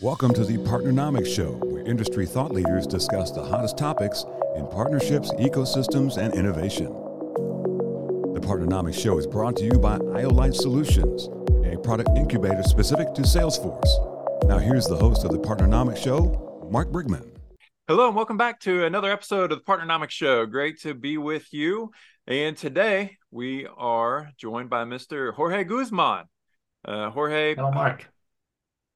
Welcome to the Partnernomics Show, where industry thought leaders discuss the hottest topics in partnerships, ecosystems, and innovation. The Partnernomics Show is brought to you by IOLite Solutions, a product incubator specific to Salesforce. Now, here's the host of the Partnernomics Show, Mark Brigman. Hello, and welcome back to another episode of the Partnernomics Show. Great to be with you. And today we are joined by Mr. Jorge Guzman. Uh, Jorge. Hello, Mark.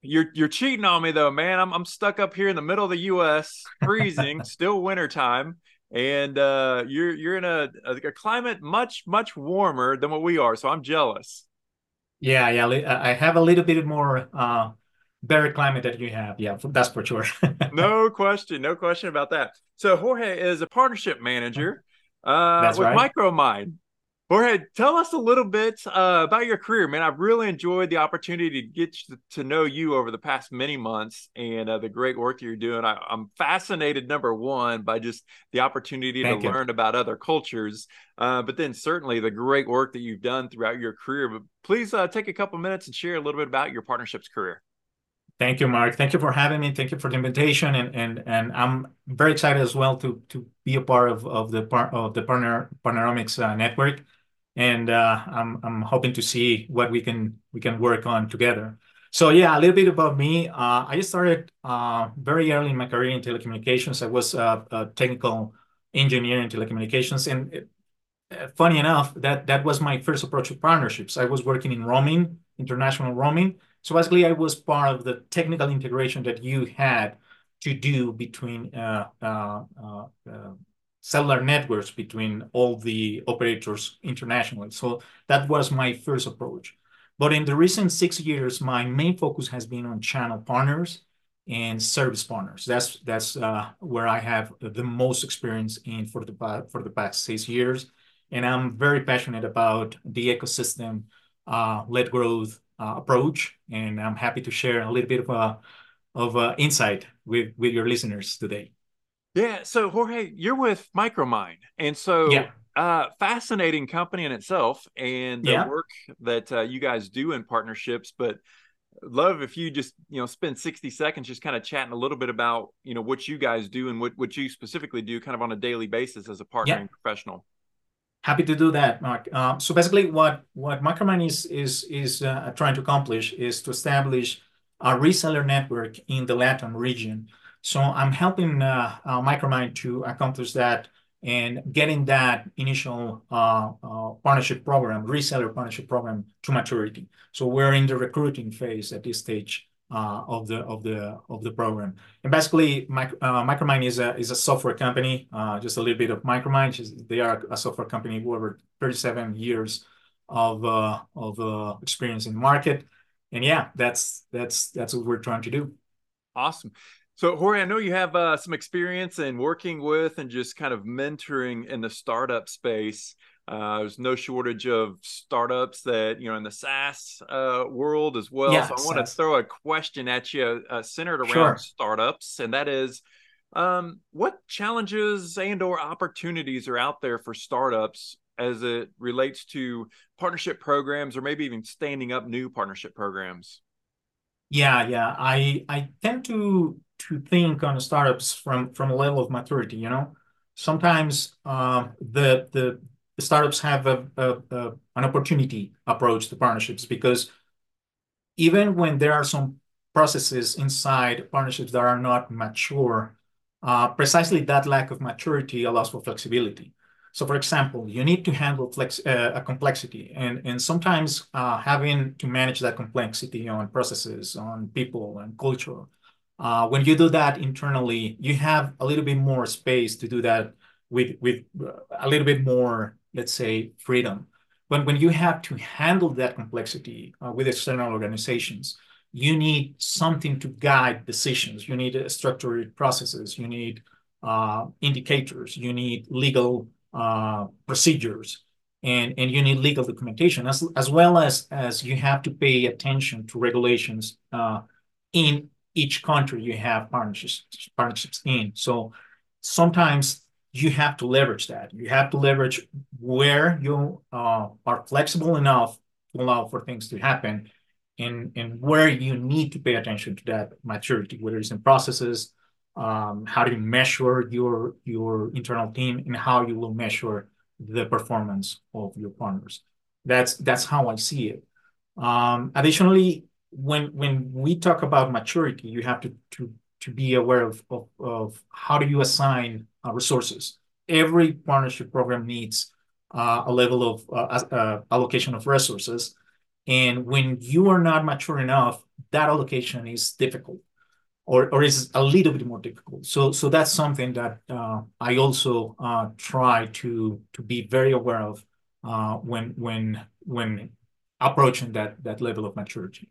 You're you're cheating on me though, man. I'm I'm stuck up here in the middle of the U.S., freezing, still wintertime, and uh, you're you're in a, a, a climate much much warmer than what we are. So I'm jealous. Yeah, yeah. I have a little bit more uh, better climate that you have. Yeah, that's for sure. no question, no question about that. So Jorge is a partnership manager uh, That's with right. Micromine. Jorge, tell us a little bit uh, about your career, man. I've really enjoyed the opportunity to get to know you over the past many months and uh, the great work that you're doing. I, am fascinated, number one, by just the opportunity Thank to you. learn about other cultures, uh, but then certainly the great work that you've done throughout your career. But please uh, take a couple minutes and share a little bit about your partnerships career. Thank you, Mark. Thank you for having me. Thank you for the invitation, and and and I'm very excited as well to to be a part of of the part of the partner Partnernomics uh, network, and uh, I'm I'm hoping to see what we can we can work on together. So yeah, a little bit about me. Uh, I started uh, very early in my career in telecommunications. I was uh, a technical engineer in telecommunications, and it, uh, funny enough, that that was my first approach to partnerships. I was working in roaming, international roaming. So basically, I was part of the technical integration that you had to do between uh, uh, uh, uh, cellular networks between all the operators internationally. So that was my first approach. But in the recent six years, my main focus has been on channel partners and service partners. That's that's uh, where I have the most experience in for the for the past six years, and I'm very passionate about the ecosystem uh, led growth uh, approach, and I'm happy to share a little bit of uh, of uh, insight with with your listeners today. Yeah. So Jorge, you're with Micromine, and so Yeah. uh, fascinating company in itself, and the Yeah. work that uh, you guys do in partnerships. But love if you just you know spend 60 seconds just kind of chatting a little bit about you know what you guys do and what what you specifically do kind of on a daily basis as a partnering professional. Happy to do that, Mark. Um, so basically, what what Micromine is is is uh, trying to accomplish is to establish a reseller network in the Latin region. So I'm helping uh, uh, Micromine to accomplish that and getting that initial uh, uh, partnership program, reseller partnership program, to maturity. So we're in the recruiting phase at this stage uh, of the of the of the program. And basically, uh, Micromine is a is a software company. Just a little bit of Micromine. They are a software company with over 37 years of of experience in the market. And yeah, that's that's that's what we're trying to do. Awesome. So, Jorge, I know you have uh, some experience in working with and just kind of mentoring in the startup space. Uh, there's no shortage of startups that you know in the SaaS uh, world as well. Yeah, so, I want to throw a question at you uh, centered around Sure. startups, and that is, um, what challenges and/or opportunities are out there for startups as it relates to partnership programs, or maybe even standing up new partnership programs? Yeah, yeah. I I tend to to think on startups from from a level of maturity, you know. Sometimes um, the the startups have a, a, a an opportunity approach to partnerships because even when there are some processes inside partnerships that are not mature, uh, precisely that lack of maturity allows for flexibility. So, for example, you need to handle flex, uh, a complexity, and and sometimes uh, having to manage that complexity on processes, on people, and culture. Uh, when you do that internally, you have a little bit more space to do that with uh, a little bit more, let's say, freedom. When when you have to handle that complexity uh, with external organizations, you need something to guide decisions. You need structured processes. You need indicators. You need legal procedures, and you need legal documentation as well as as you have to pay attention to regulations in each country you have partnerships partnerships in. So sometimes you have to leverage that. You have to leverage where you uh, are flexible enough to allow for things to happen, and and where you need to pay attention to that maturity, whether it's in processes, um, how do you measure your your internal team, and how you will measure the performance of your partners. That's that's how I see it. Um, additionally, when when we talk about maturity, you have to to to be aware of of, of how do you assign uh, resources. Every partnership program needs uh, a level of uh, uh allocation of resources, and when you are not mature enough, that allocation is difficult or, or is a little bit more difficult. So, so that's something that uh, I also uh, try to to be very aware of when when when approaching that that level of maturity.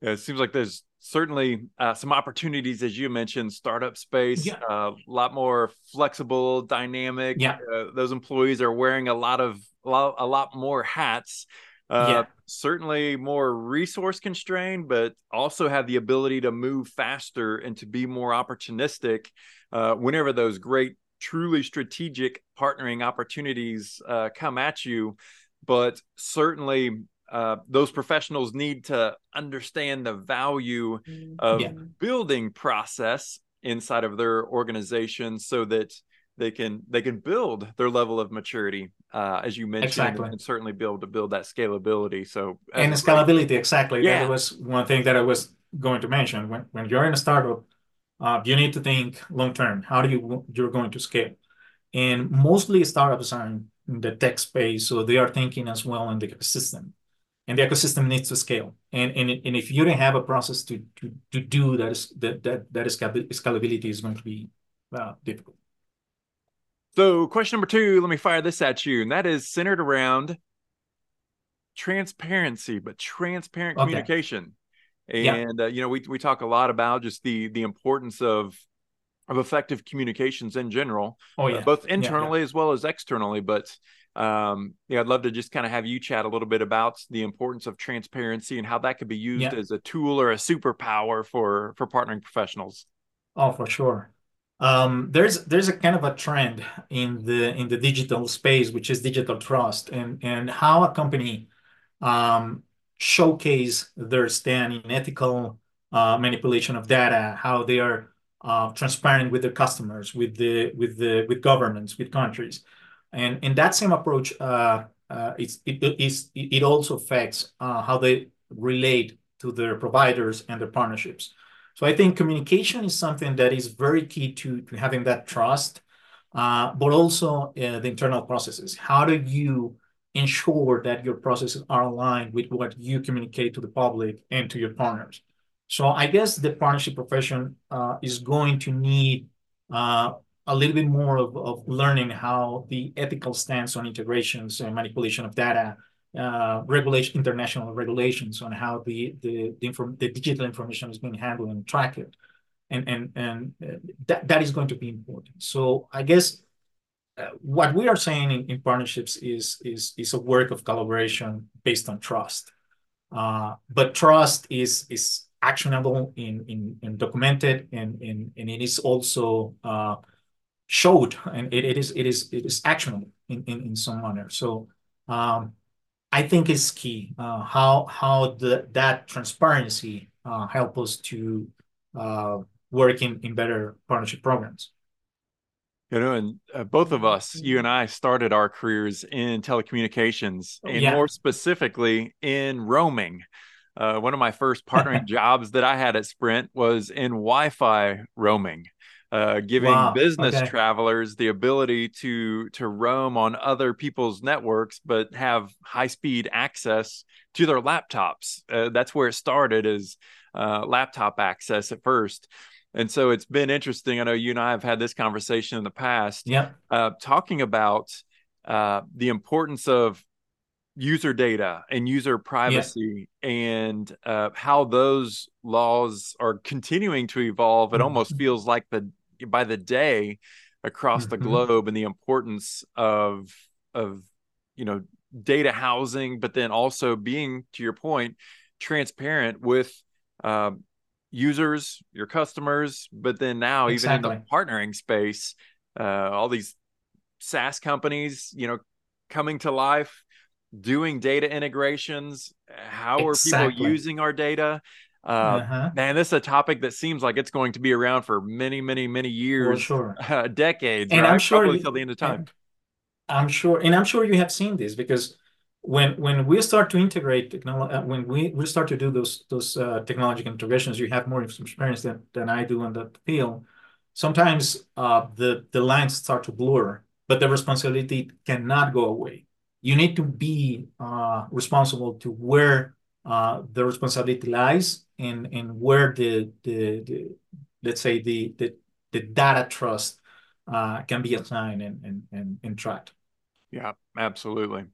Yeah, it seems like there's certainly uh, some opportunities, as you mentioned, startup space, yeah. Uh, a lot more flexible, dynamic. Yeah. Uh, those employees are wearing a lot of a lot, a lot more hats uh, yeah. certainly more resource constrained, but also have the ability to move faster and to be more opportunistic uh, whenever those great, truly strategic partnering opportunities uh, come at you. But certainly, uh, those professionals need to understand the value of yeah. building process inside of their organization so that they can they can build their level of maturity uh, as you mentioned exactly. and certainly be able to build that scalability so and scalability exactly yeah. that was one thing that i was going to mention when, when you're in a startup uh, you need to think long term how do you you're going to scale and mostly startups are in the tech space so they are thinking as well in the ecosystem and the ecosystem needs to scale and and, and if you don't have a process to to, to do that is that that that is scalability is going to be uh, difficult so, question number two, let me fire this at you, and that is centered around transparency, but transparent okay. communication. And yeah. uh, you know, we we talk a lot about just the the importance of of effective communications in general, oh, yeah. Uh, both internally yeah, as well as externally. But um, yeah, I'd love to just kind of have you chat a little bit about the importance of transparency and how that could be used as a tool or a superpower for for partnering professionals. Oh, for sure. Um, there's there's a kind of a trend in the in the digital space, which is digital trust, and and how a company um, showcase their stand in ethical uh, manipulation of data, how they are uh, transparent with their customers, with the with the with governments, with countries, and in that same approach, uh, uh, it's it, it's, it also affects uh, how they relate to their providers and their partnerships. So I think communication is something that is very key to, to having that trust, uh, but also uh, the internal processes. How do you ensure that your processes are aligned with what you communicate to the public and to your partners? So I guess the partnership profession uh, is going to need uh, a little bit more of, of learning how the ethical stance on integrations and manipulation of data uh, regulation, international regulations on how the the the, inform, the digital information is being handled and tracked, and and and uh, that that is going to be important. So I guess uh, what we are saying in, in partnerships is is is a work of collaboration based on trust, uh, but trust is is actionable in in, in documented and and and it is also uh, showed and it, it is it is it is actionable in in, in some manner. So. Um, I think it's key. Uh, how how the that transparency uh, help us to uh, work in, in better partnership programs. You know, and uh, both of us, you and I, started our careers in telecommunications, and yeah. more specifically in roaming. Uh, one of my first partnering jobs that I had at Sprint was in Wi-Fi roaming uh, giving wow. business okay. travelers the ability to to roam on other people's networks, but have high speed access to their laptops. Uh, that's where it started, is uh, laptop access at first. And so it's been interesting. I know you and I have had this conversation in the past. Yeah, uh, talking about uh, the importance of user data and user privacy yeah. and uh, how those laws are continuing to evolve. It mm-hmm. almost feels like the by the day across mm-hmm. the globe and the importance of of you know data housing but then also being to your point transparent with uh, users your customers but then now exactly. even in the partnering space uh, all these SaaS companies you know coming to life doing data integrations? How exactly. are people using our data? Uh, uh-huh. Man, this is a topic that seems like it's going to be around for many, many, many years, sure. uh, decades, and right? I'm sure until the end of time. I'm sure, and I'm sure you have seen this because when when we start to integrate technology, uh, when we, we start to do those those uh, technological integrations, you have more experience than, than I do in that field. Sometimes uh, the the lines start to blur, but the responsibility cannot go away. You need to be uh, responsible to where uh, the responsibility lies and and where the the, the let's say the the, the data trust uh, can be assigned and and and, and tracked. Yeah, absolutely.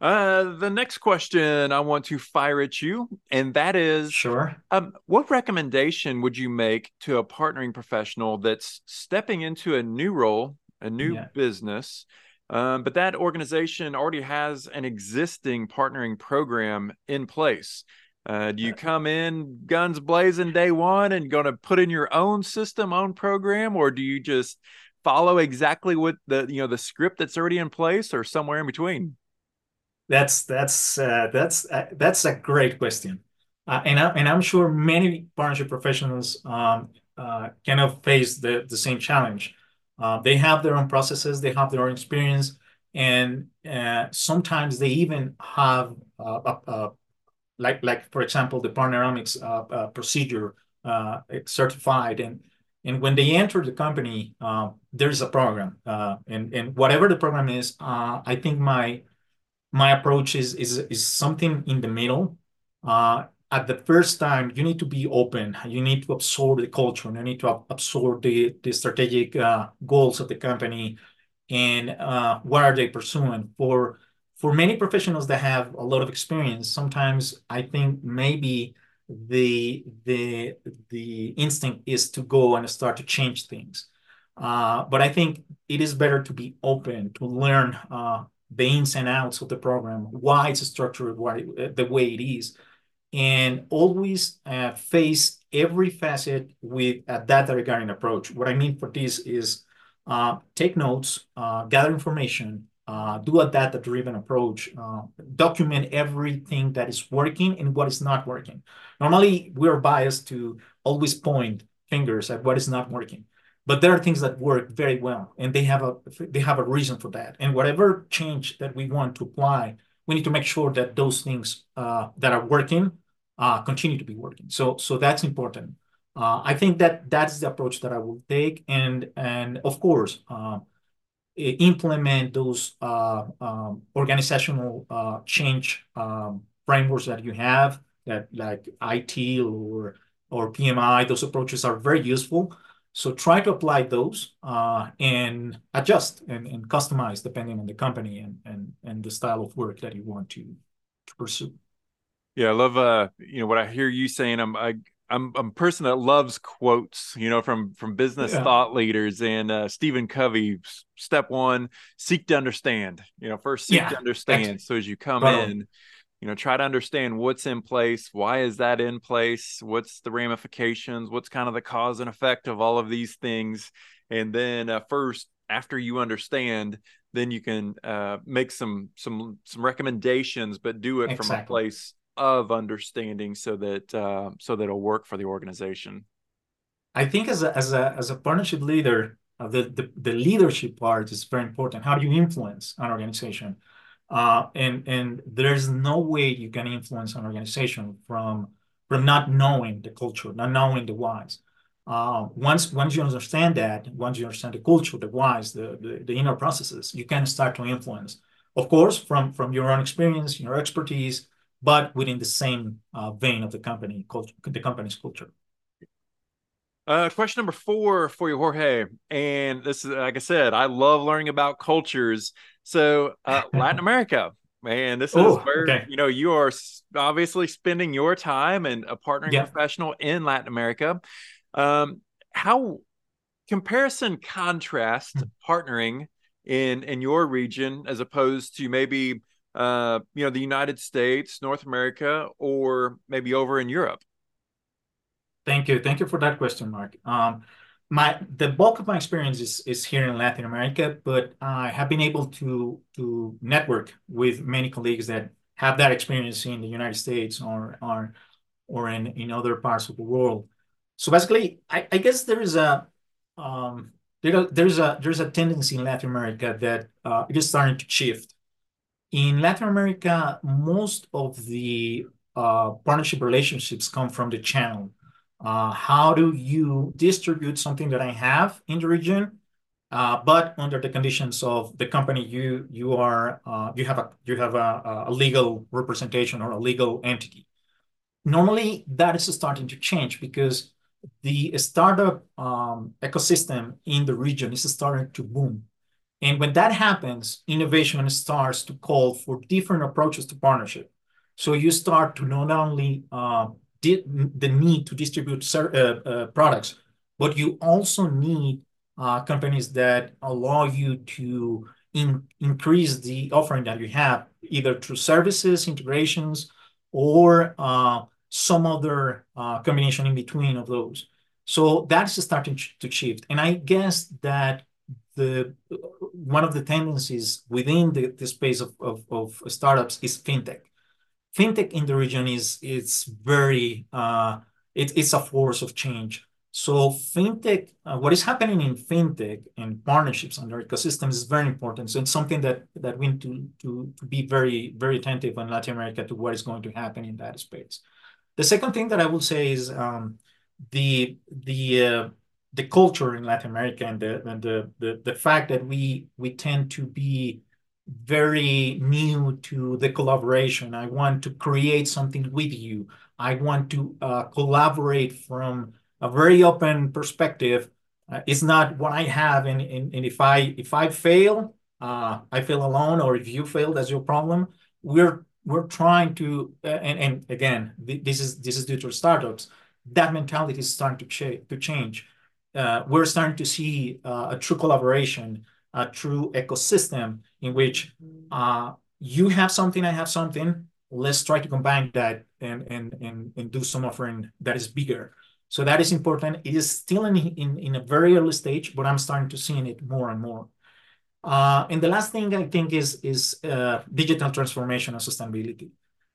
Uh, the next question I want to fire at you, and that is sure. Um, what recommendation would you make to a partnering professional that's stepping into a new role, a new yeah. business, um, but that organization already has an existing partnering program in place? Uh, do you come in guns blazing day one and going to put in your own system, own program, or do you just follow exactly what the you know the script that's already in place or somewhere in between? That's that's uh, that's uh, that's a great question. Uh, and, I, and i'm sure many partnership professionals um, uh, kind of face the, the same challenge uh, they have their own processes they have their own experience and uh, sometimes they even have a, like like for example the Partnernomics procedure certified and and when they enter the company, uh, there's a program, uh, and and whatever the program is, uh, I think my my approach is is is something in the middle. Uh, at the first time, you need to be open. You need to absorb the culture. You need to absorb the the strategic uh, goals of the company, and uh, what are they pursuing for. For many professionals that have a lot of experience, sometimes I think maybe the the the instinct is to go and start to change things. Uh, but I think it is better to be open to learn uh, the ins and outs of the program, why it's structured why, the way it is, and always uh, face every facet with a data regarding approach. What I mean for this is uh, take notes, uh, gather information, uh, do a data-driven approach, uh, document everything that is working and what is not working. Normally, we're biased to always point fingers at what is not working, but there are things that work very well, and they have a they have a reason for that. And whatever change that we want to apply, we need to make sure that those things uh, that are working uh, continue to be working. So so that's important. Uh, I think that that's the approach that I will take, and and of course uh, implement those uh, um, organizational uh, change um, frameworks that you have, that like IT or or PMI, those approaches are very useful. So try to apply those uh, and adjust and, and customize depending on the company and, and and the style of work that you want to to pursue. Yeah, I love uh you know what I hear you saying. I'm I I'm, I'm a person that loves quotes, you know, from from business yeah. thought leaders and uh, Stephen Covey. Step one: seek to understand. You know, first seek yeah. to understand. So as you come in, you know, try to understand what's in place. Why is that in place? What's the ramifications? What's kind of the cause and effect of all of these things? And then uh, first, after you understand, then you can uh, make some some some recommendations, but do it exactly. from a place of understanding so that uh, so that it'll work for the organization. I think as a as a as a partnership leader uh, the, the the leadership part is very important. How do you influence an organization? Uh, and and there's no way you can influence an organization from from not knowing the culture not knowing the whys. Uh, once once you understand that once you understand the culture the whys the, the the inner processes you can start to influence of course from from your own experience your expertise but within the same uh, vein of the company culture, the company's culture. Uh, question number four for you, Jorge. And this is, like I said, I love learning about cultures. So, uh, Latin America, man, this is Ooh, where okay. you know you are obviously spending your time and a partnering yeah. professional in Latin America. Um, how comparison contrast mm-hmm. partnering in in your region as opposed to maybe uh, you know, the United States, North America, or maybe over in Europe? Thank you. Thank you for that question, Mark. Um, my the bulk of my experience is is here in Latin America, but I have been able to to network with many colleagues that have that experience in the United States or or or in in other parts of the world. So basically, I, I guess there is a um, there, there's a there's a tendency in Latin America that uh, it is starting to shift. In Latin America, most of the uh, partnership relationships come from the channel uh, how do you distribute something that I have in the region, uh, but under the conditions of the company you you are uh, you have a you have a, a, legal representation or a legal entity. Normally, that is starting to change because the startup um, ecosystem in the region is starting to boom. And when that happens, innovation starts to call for different approaches to partnership. So you start to not only uh, the need to distribute uh, uh, products, but you also need uh, companies that allow you to in, increase the offering that you have, either through services, integrations, or uh, some other uh, combination in between of those. So that's starting to shift. And I guess that the one of the tendencies within the, the space of, of, of startups is fintech fintech in the region is it's very uh, it, it's a force of change. So fintech, uh, what is happening in fintech and partnerships and under ecosystems is very important. So it's something that that we need to, to, to be very, very attentive in Latin America to what is going to happen in that space. The second thing that I will say is um, the the uh, the culture in Latin America and the and the, the the fact that we we tend to be very new to the collaboration. I want to create something with you. I want to uh, collaborate from a very open perspective. Uh, it's not what I have, and, and, and if I if I fail, uh, I feel alone, or if you fail, that's your problem. We're we're trying to, uh, and and again, th this is this is due to startups. That mentality is starting to change. To change, we're starting to see uh, a true collaboration a true ecosystem in which uh, you have something, I have something. Let's try to combine that and and and, and do some offering that is bigger. So that is important. It is still in, in, in a very early stage, but I'm starting to see it more and more. Uh, and the last thing I think is is uh, digital transformation and sustainability.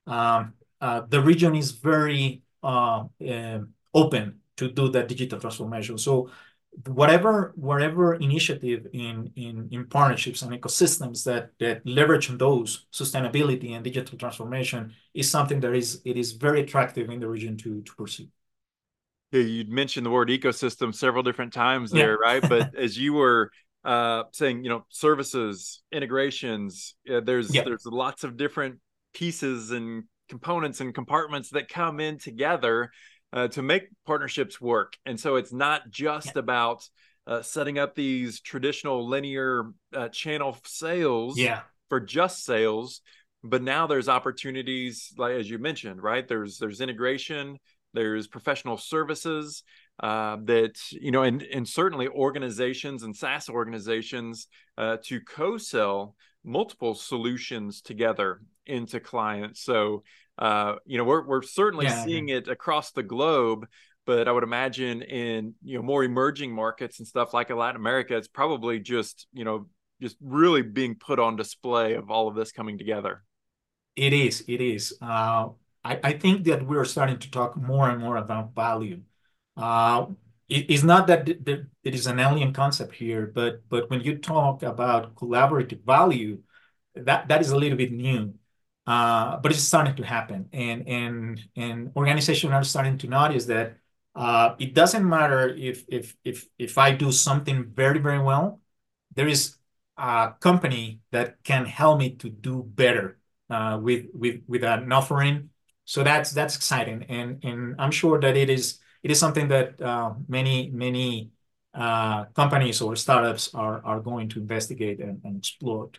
Um, uh, the region is very uh, uh, open to do that digital transformation. So whatever whatever initiative in in in partnerships and ecosystems that that leverage those sustainability and digital transformation is something that is it is very attractive in the region to to pursue yeah you'd mentioned the word ecosystem several different times there yeah. right but as you were uh, saying you know services integrations uh, there's yeah. there's lots of different pieces and components and compartments that come in together uh, to make partnerships work. And so it's not just yeah. about uh, setting up these traditional linear uh, channel sales yeah. for just sales, but now there's opportunities like as you mentioned, right? There's there's integration, there's professional services uh, that you know, and and certainly organizations and SaaS organizations uh, to co-sell multiple solutions together into clients. So uh, you know, we're we're certainly yeah, seeing it across the globe, but I would imagine in you know more emerging markets and stuff like Latin America, it's probably just you know just really being put on display of all of this coming together. It is. It is. Uh, I I think that we're starting to talk more and more about value. Uh, it, it's not that it is an alien concept here, but but when you talk about collaborative value, that that is a little bit new. Uh, but it's starting to happen, and and and organizations are starting to notice that uh, it doesn't matter if if if if I do something very very well, there is a company that can help me to do better uh, with with with an offering. So that's that's exciting, and and I'm sure that it is it is something that uh, many many uh, companies or startups are are going to investigate and, and explore.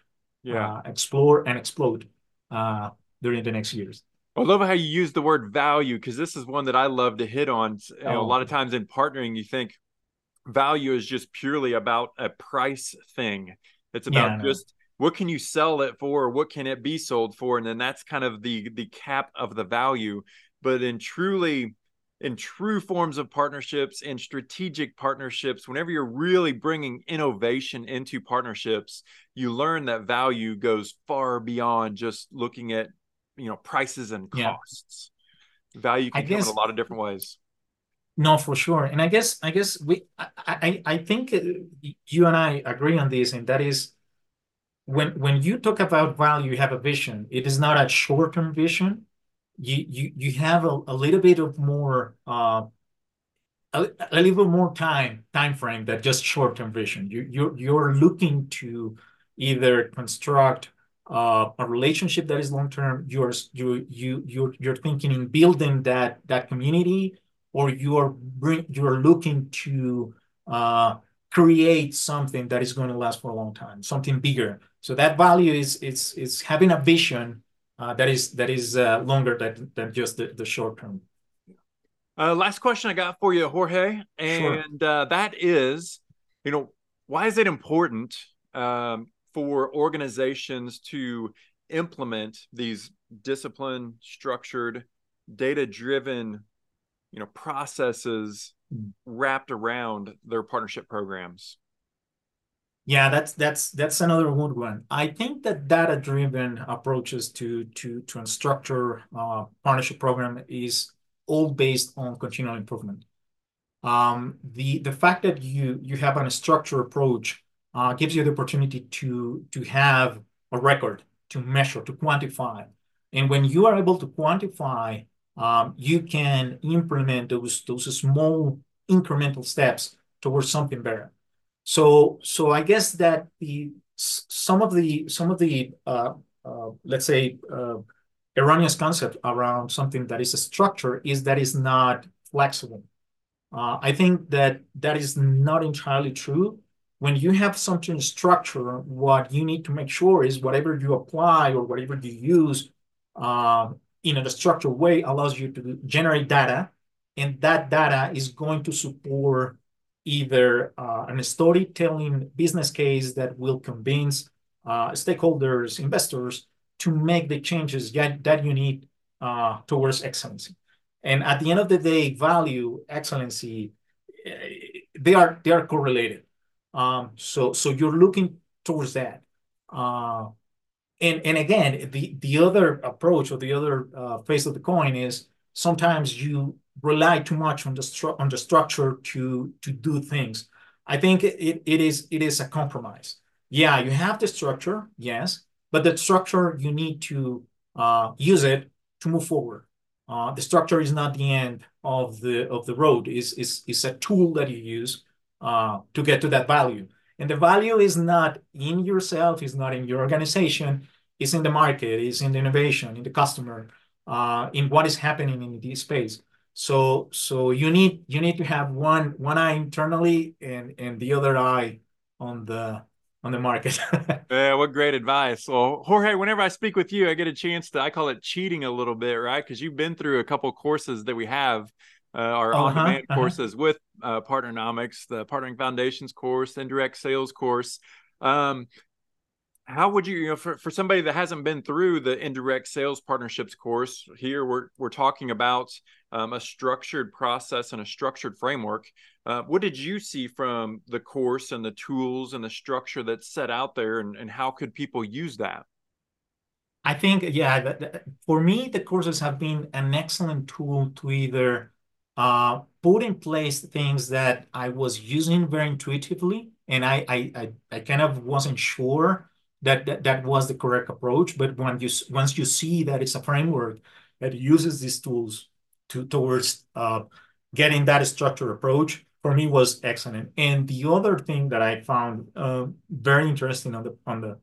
Yeah, uh, explore and explode uh, during the next years. I love how you use the word value because this is one that I love to hit on. You know, oh. a lot of times in partnering, you think value is just purely about a price thing. It's about yeah, just what can you sell it for, what can it be sold for, and then that's kind of the the cap of the value. But in truly in true forms of partnerships and strategic partnerships, whenever you're really bringing innovation into partnerships, you learn that value goes far beyond just looking at you know prices and costs. Yeah. Value can I come guess, in a lot of different ways. No, for sure, and I guess I guess we I I, I think uh, you and I agree on this, and that is when when you talk about value, you have a vision. It is not a short term vision you you you have a, a little bit of more uh, a, a little more time time frame than just short term vision. You you're you're looking to either construct uh, a relationship that is long term. You're you you you're you're thinking in building that that community, or you're bring you're looking to uh, create something that is going to last for a long time, something bigger. So that value is it's it's having a vision uh, that is that is uh, longer than, than just the, the short term. Uh, last question I got for you, Jorge, and sure. uh, that is, you know, why is it important um, for organizations to implement these discipline, structured, data-driven, you know, processes mm. wrapped around their partnership programs? Yeah, that's that's that's another good one. I think that data-driven approaches to to to a structure uh, partnership program is all based on continual improvement. Um, the the fact that you you have a structured approach uh, gives you the opportunity to to have a record, to measure, to quantify, and when you are able to quantify, um, you can implement those those small incremental steps towards something better. So so I guess that the some of the some of the uh, uh, let's say uh, erroneous concept around something that is a structure is that is not flexible. Uh, I think that that is not entirely true. When you have something structure, what you need to make sure is whatever you apply or whatever you use uh, in a structured way allows you to generate data, and that data is going to support either uh, a storytelling business case that will convince uh, stakeholders, investors to make the changes that, you need uh, towards excellency. And at the end of the day, value, excellency, eh, they are they are correlated. Um, so so you're looking towards that. Uh, and and again, the the other approach or the other uh, face of the coin is sometimes you rely too much on the on the structure to to do things. I think it, it is it is a compromise. Yeah, you have the structure, yes, but the structure you need to uh, use it to move forward. Uh, the structure is not the end of the of the road. is is is a tool that you use uh, to get to that value. And the value is not in yourself, is not in your organization, it's in the market, it's in the innovation, in the customer, uh, in what is happening in this space. So so you need you need to have one one eye internally and and the other eye on the on the market. yeah, what great advice. Well, Jorge, whenever I speak with you, I get a chance to I call it cheating a little bit, right? Because you've been through a couple courses that we have. Uh, our uh-huh, on-demand uh-huh. courses with uh, Partnernomics, the Partnering Foundations course, indirect sales course. Um, how would you, you know, for, for somebody that hasn't been through the indirect sales partnerships course, here we're we're talking about um, a structured process and a structured framework. Uh, what did you see from the course and the tools and the structure that's set out there, and, and how could people use that? I think, yeah, for me, the courses have been an excellent tool to either uh, put in place things that I was using very intuitively, and I I, I, I kind of wasn't sure that, that that was the correct approach. But when you once you see that it's a framework that uses these tools to towards uh, getting that structured approach, for me was excellent. And the other thing that I found uh, very interesting on the on the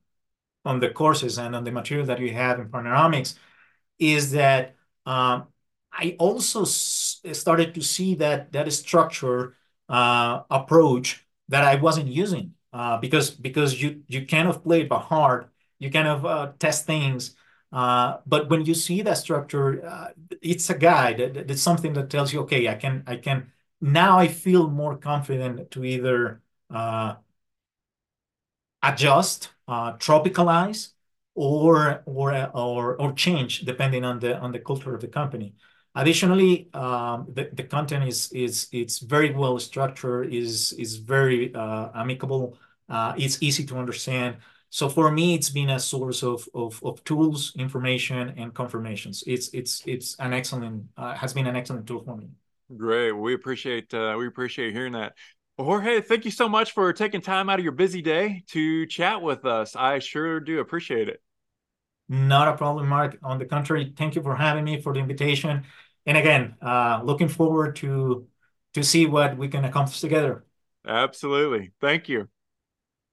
on the courses and on the material that we have in Partnernomics is that um, I also started to see that that structure uh, approach that I wasn't using uh, because because you you kind of play it by heart, you kind of uh, test things. Uh, but when you see that structure, uh, it's a guide. It's something that tells you, okay, I can I can now I feel more confident to either uh, adjust, tropicalize, or or or or change depending on the on the culture of the company. Additionally, um, the, the content is is it's very well structured, is is very uh, amicable, uh, it's easy to understand. So for me, it's been a source of, of, of tools, information, and confirmations. It's it's it's an excellent uh, has been an excellent tool for me. Great. We appreciate uh, we appreciate hearing that. Well, Jorge, thank you so much for taking time out of your busy day to chat with us. I sure do appreciate it. Not a problem, Mark. On the contrary, thank you for having me for the invitation. And again, uh, looking forward to to see what we can accomplish together. Absolutely. Thank you.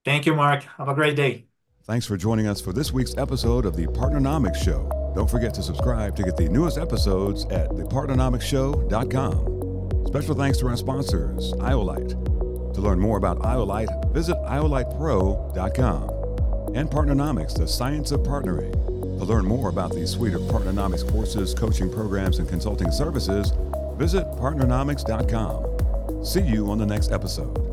Thank you, Mark. Have a great day. Thanks for joining us for this week's episode of the Partnernomics Show. Don't forget to subscribe to get the newest episodes at thepartnernomicshow.com. Special thanks to our sponsors, Iolite. To learn more about Iolite, visit iolitepro.com. And Partnernomics, the science of partnering. To learn more about the suite of Partnernomics courses, coaching programs, and consulting services, visit partnernomics.com. See you on the next episode.